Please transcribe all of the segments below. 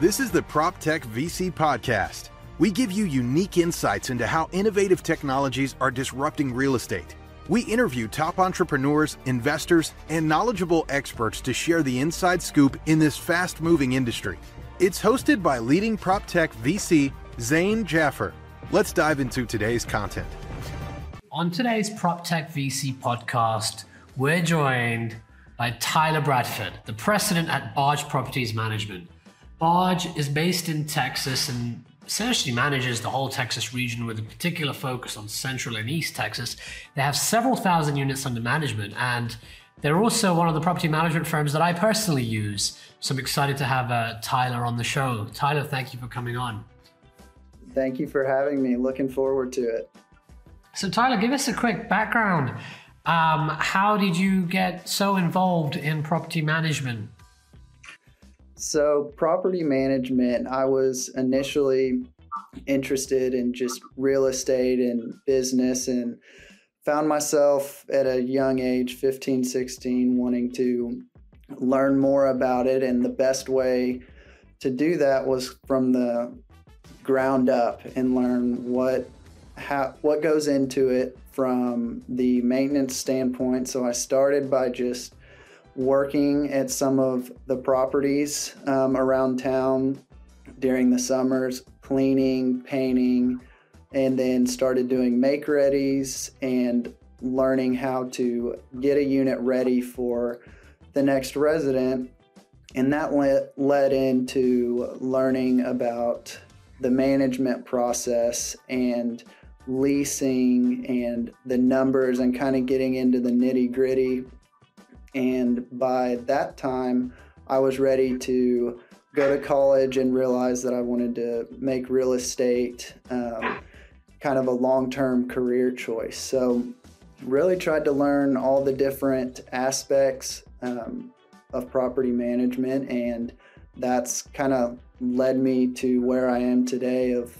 This is the PropTech VC Podcast. We give you unique insights into how innovative technologies are disrupting real estate. We interview top entrepreneurs, investors, and knowledgeable experts to share the inside scoop in this fast moving industry. It's hosted by leading PropTech VC Zain Jaffer. Let's dive into today's content. On today's PropTech VC podcast, we're joined by Tyler Bradford, the president at Barge Properties Management. Barge is based in Texas and essentially manages the whole Texas region with a particular focus on Central and East Texas. They have several thousand units under management and they're also one of the property management firms that I personally use. So I'm excited to have uh, Tyler on the show. Tyler, thank you for coming on. Thank you for having me. Looking forward to it. So, Tyler, give us a quick background. Um, how did you get so involved in property management? So, property management, I was initially interested in just real estate and business and found myself at a young age 15 16 wanting to learn more about it. And the best way to do that was from the ground up and learn what how what goes into it from the maintenance standpoint. So i started by just working at some of the properties um, around town during the summers, cleaning, painting, and then started doing make readies and learning how to get a unit ready for the next resident. And that led, into learning about the management process and leasing and the numbers and kind of getting into the nitty gritty and by that time, I was ready to go to college and realize that I wanted to make real estate um, kind of a long term career choice. So, really tried to learn all the different aspects um, of property management, and that's kind of led me to where I am today of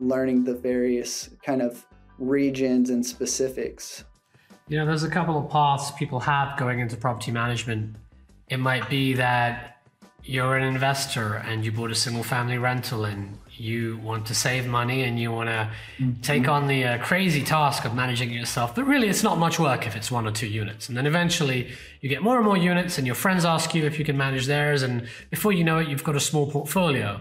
learning the various kind of regions and specifics you know, there's a couple of paths people have going into property management. It might be that you're an investor and you bought a single family rental and you want to save money and you want to mm-hmm. take on the uh, crazy task of managing it yourself. But really, it's not much work if it's one or two units. And then eventually you get more and more units and your friends ask you if you can manage theirs. And before you know it, you've got a small portfolio.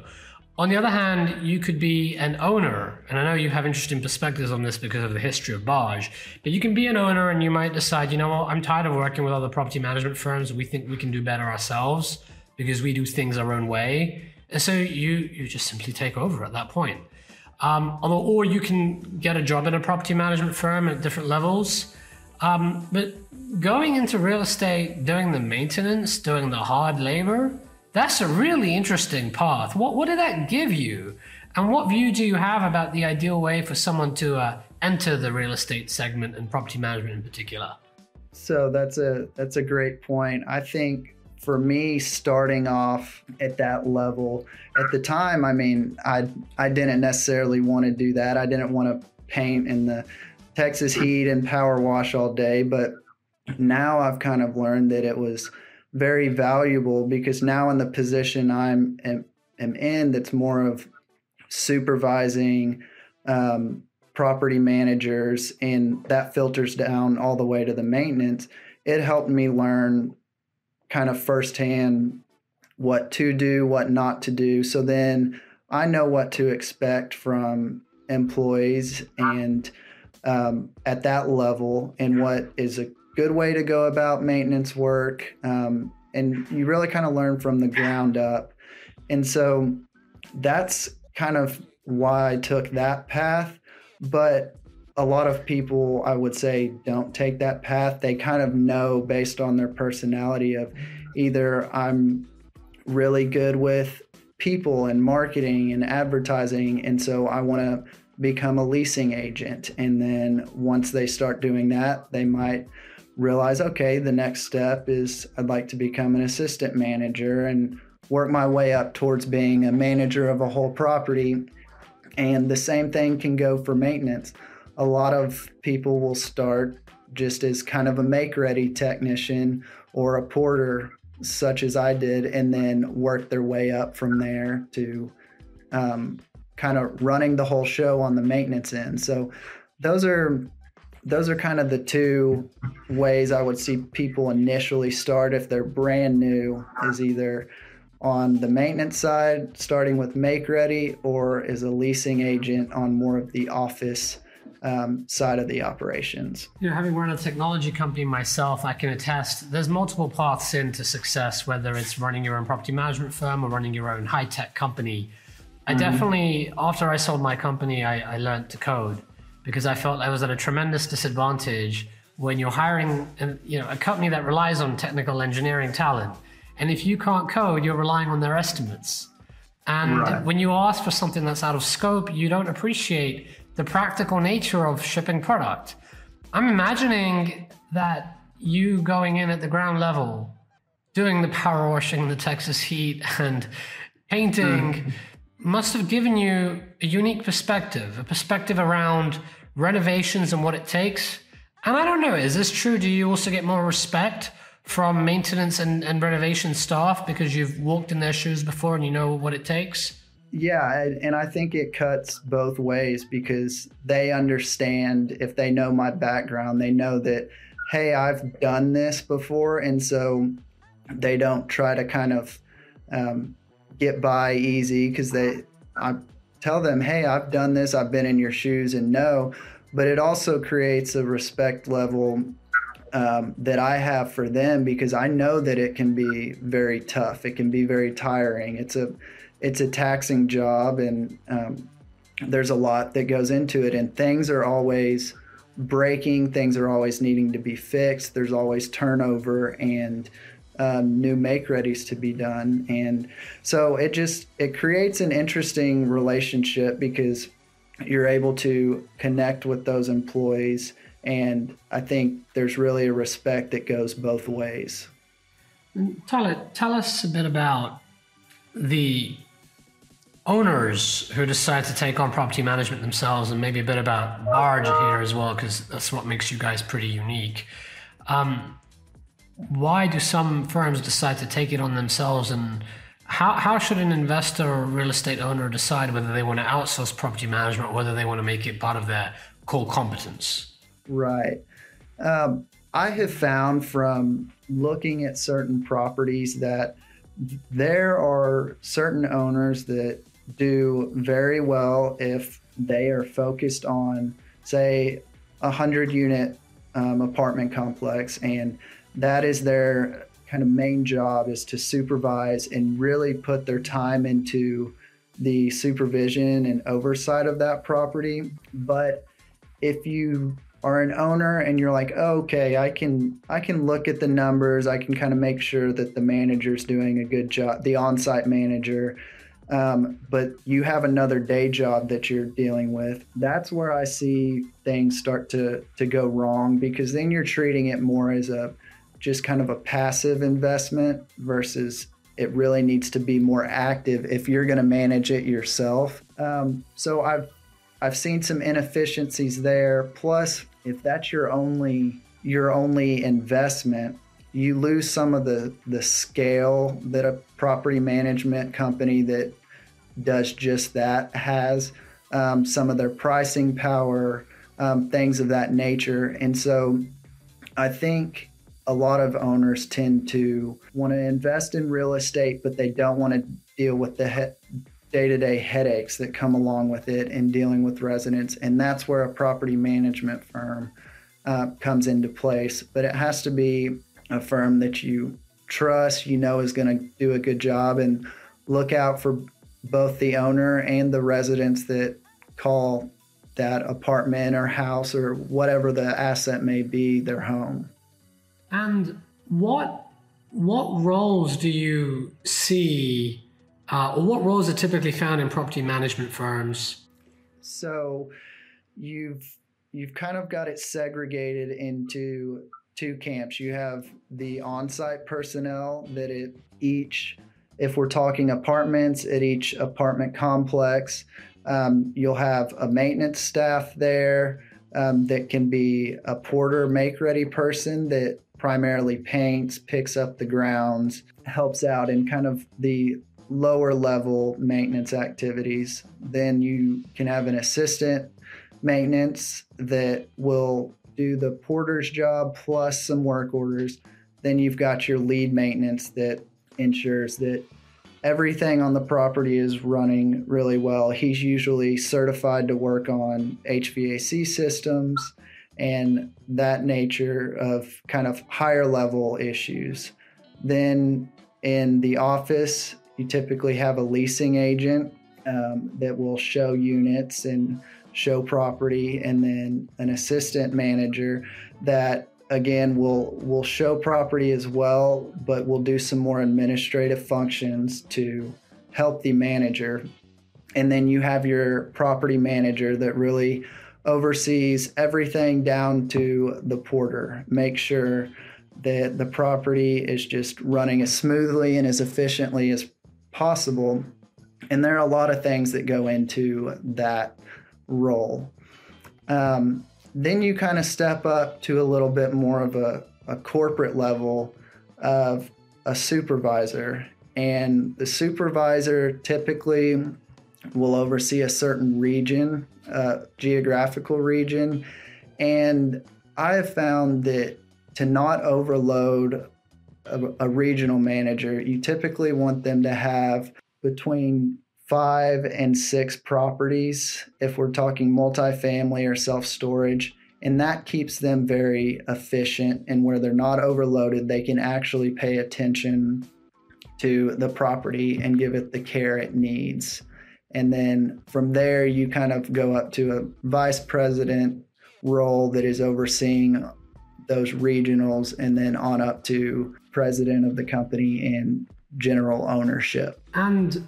On the other hand, you could be an owner, and I know you have interesting perspectives on this because of the history of Barge, but you can be an owner and you might decide, you know what, I'm tired of working with other property management firms. We think we can do better ourselves because we do things our own way. And so you, you just simply take over at that point. Um, or you can get a job in a property management firm at different levels. Um, but going into real estate, doing the maintenance, doing the hard labor, that's a really interesting path. What, what did that give you? And what view do you have about the ideal way for someone to uh, enter the real estate segment and property management in particular? So that's a that's a great point. I think for me starting off at that level at the time, I mean, I I didn't necessarily want to do that. I didn't want to paint in the Texas heat and power wash all day, but now I've kind of learned that it was very valuable because now in the position I'm am, am in, that's more of supervising um, property managers, and that filters down all the way to the maintenance. It helped me learn kind of firsthand what to do, what not to do. So then I know what to expect from employees and um, at that level and what is a good way to go about maintenance work. Um, and you really kind of learn from the ground up. And so that's kind of why I took that path. But a lot of people, I would say, don't take that path. They kind of know based on their personality of either I'm really good with people and marketing and advertising. And so I want to become a leasing agent. And then once they start doing that, they might realize, okay, the next step is I'd like to become an assistant manager and work my way up towards being a manager of a whole property. And the same thing can go for maintenance. A lot of people will start just as kind of a make ready technician or a porter such as I did, and then work their way up from there to um, kind of running the whole show on the maintenance end. So those are those are kind of the two ways I would see people initially start if they're brand new is either on the maintenance side starting with make ready or as a leasing agent on more of the office um, side of the operations. You know, having run a technology company myself, I can attest there's multiple paths into success, whether it's running your own property management firm or running your own high tech company. I mm-hmm. definitely, after I sold my company, I, I learned to code because I felt I was at a tremendous disadvantage when you're hiring you know, a company that relies on technical engineering talent. And if you can't code, you're relying on their estimates. And right. when you ask for something that's out of scope, you don't appreciate the practical nature of shipping product. I'm imagining that you going in at the ground level, doing the power washing, the Texas heat, and painting mm. must have given you a unique perspective, a perspective around renovations and what it takes. And I don't know, is this true? Do you also get more respect from maintenance and, and renovation staff because you've walked in their shoes before and you know what it takes? Yeah, and I think it cuts both ways because they understand if they know my background, they know that, hey, I've done this before. And so they don't try to kind of um, get by easy because they, I tell them, hey, I've done this, I've been in your shoes, and no. But it also creates a respect level um, that I have for them because I know that it can be very tough. It can be very tiring. It's a it's a taxing job and um, there's a lot that goes into it and things are always breaking things are always needing to be fixed there's always turnover and um, new make readies to be done. And so it just it creates an interesting relationship because you're able to connect with those employees. And i think there's really a respect that goes both ways. Tyler tell us a bit about the owners who decide to take on property management themselves, and maybe a bit about Barge here as well, because that's what makes you guys pretty unique. Um, why do some firms decide to take it on themselves, and how, how should an investor or real estate owner decide whether they want to outsource property management or whether they want to make it part of their core competence? Right. Um, I have found from looking at certain properties that there are certain owners that do very well if they are focused on, say, a hundred unit um, apartment complex, and that is their kind of main job is to supervise and really put their time into the supervision and oversight of that property. But if you are an owner and you're like, oh, okay, I can I can look at the numbers, I can kind of make sure that the manager's doing a good job, the on-site manager, um, but you have another day job that you're dealing with. That's where I see things start to to go wrong because then you're treating it more as a just kind of a passive investment versus it really needs to be more active if you're going to manage it yourself. Um, so I've I've seen some inefficiencies there. Plus, if that's your only your only investment, you lose some of the the scale that a property management company that does just that has um, some of their pricing power um, things of that nature and so i think a lot of owners tend to want to invest in real estate but they don't want to deal with the day-to-day headaches that come along with it and dealing with residents and that's where a property management firm uh, comes into place but it has to be a firm that you trust, you know is going to do a good job, and look out for both the owner and the residents that call that apartment or house or whatever the asset may be their home. And what what roles do you see, uh, or what roles are typically found in property management firms? So, you've you've kind of got it segregated into two camps. You have the on-site personnel that at each, if we're talking apartments, at each apartment complex, um, you'll have a maintenance staff there um, that can be a porter make ready person that primarily paints, picks up the grounds, helps out in kind of the lower level maintenance activities. Then you can have an assistant maintenance that will do the porter's job plus some work orders. Then you've got your lead maintenance that ensures that everything on the property is running really well. He's usually certified to work on HVAC systems and that nature of kind of higher level issues. Then in the office, you typically have a leasing agent um, that will show units and show property, and then an assistant manager that again will will show property as well, but will do some more administrative functions to help the manager. And then you have your property manager that really oversees everything down to the porter. Make sure that the property is just running as smoothly and as efficiently as possible. And there are a lot of things that go into that role. Um, then you kind of step up to a little bit more of a, a corporate level of a supervisor. And the supervisor typically will oversee a certain region, uh, geographical region. And I have found that to not overload a, a regional manager, you typically want them to have between five and six properties if we're talking multifamily or self storage. And that keeps them very efficient and where they're not overloaded, they can actually pay attention to the property and give it the care it needs. And then from there, you kind of go up to a vice president role that is overseeing those regionals and then on up to president of the company and general ownership. And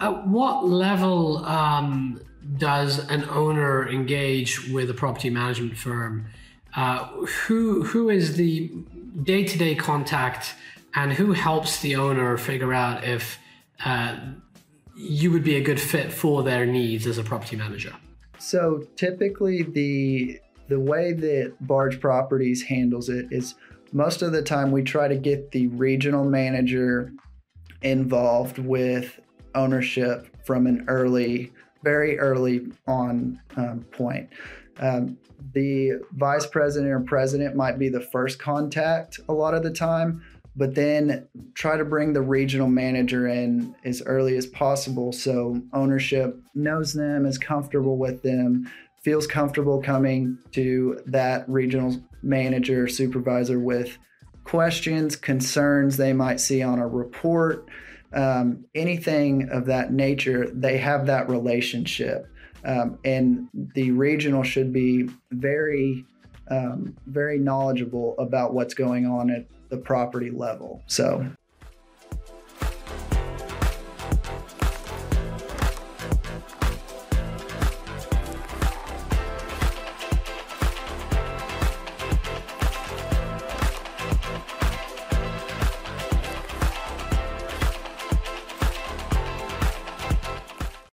at what level um, does an owner engage with a property management firm? Uh, who who is the day-to-day contact, and who helps the owner figure out if uh, you would be a good fit for their needs as a property manager? So typically, the the way that Barge Properties handles it is most of the time we try to get the regional manager involved with ownership from an early, very early on um, point. Um, the vice president or president might be the first contact a lot of the time, but then try to bring the regional manager in as early as possible so ownership knows them, is comfortable with them, feels comfortable coming to that regional manager supervisor with questions, concerns they might see on a report um, anything of that nature, they have that relationship. Um, and the regional should be very, um, very knowledgeable about what's going on at the property level. So